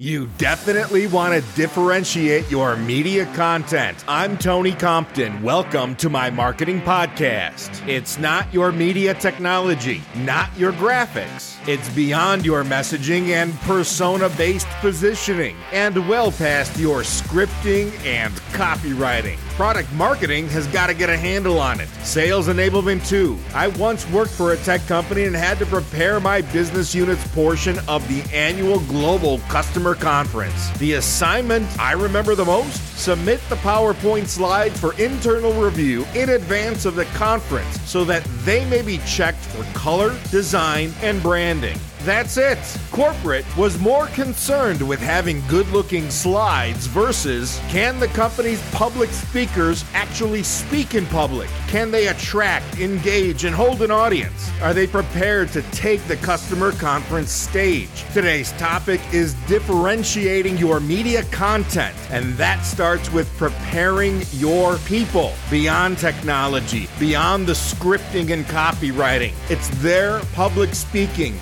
You definitely want to differentiate your media content. I'm Tony Compton. Welcome to my marketing podcast. It's not your media technology, not your graphics. It's beyond your messaging and persona based positioning, and well past your scripting and copywriting. Product marketing has got to get a handle on it. Sales enablement too. I once worked for a tech company and had to prepare my business unit's portion of the annual global customer conference. The assignment I remember the most? Submit the PowerPoint slides for internal review in advance of the conference so that they may be checked for color, design, and branding. That's it. Corporate was more concerned with having good looking slides versus can the company's public speakers actually speak in public? Can they attract, engage, and hold an audience? Are they prepared to take the customer conference stage? Today's topic is differentiating your media content, and that starts with preparing your people beyond technology, beyond the scripting and copywriting. It's their public speaking,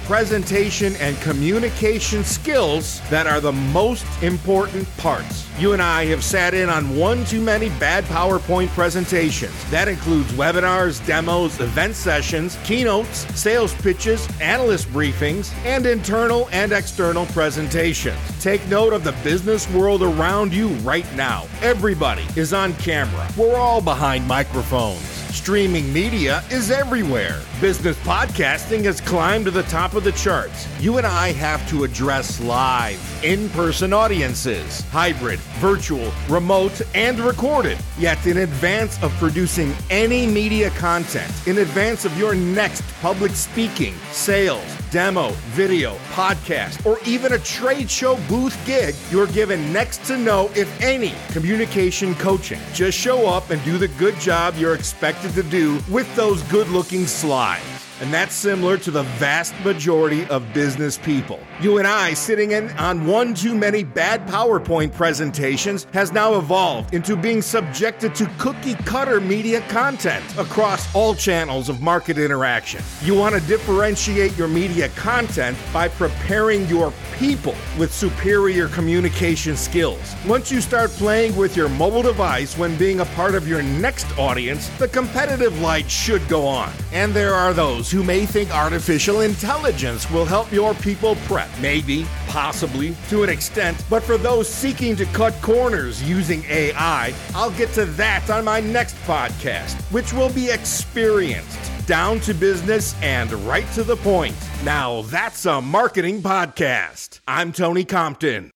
presentation, and communication skills that are the most important parts. You and I have sat in on one too many bad PowerPoint presentations. That includes webinars, demos, event sessions, keynotes, sales pitches, analyst briefings, and internal and external presentations. Take note of the business world around you right now. Everybody is on camera. We're all behind microphones. Streaming media is everywhere. Business podcasting has climbed to the top of the charts. You and I have to address live, in person audiences, hybrid, virtual, remote, and recorded. Yet, in advance of producing any media content, in advance of your next public speaking, sales, demo, video, podcast, or even a trade show booth gig, you're given next to no, if any, communication coaching. Just show up and do the good job you're expected to do with those good looking slides. And that's similar to the vast majority of business people. You and I sitting in on one too many bad PowerPoint presentations has now evolved into being subjected to cookie cutter media content across all channels of market interaction. You want to differentiate your media content by preparing your people with superior communication skills. Once you start playing with your mobile device when being a part of your next audience, the competitive light should go on. And there are those who may think artificial intelligence will help your people prep. Maybe, possibly, to an extent. But for those seeking to cut corners using AI, I'll get to that on my next podcast, which will be experienced down to business and right to the point. Now that's a marketing podcast. I'm Tony Compton.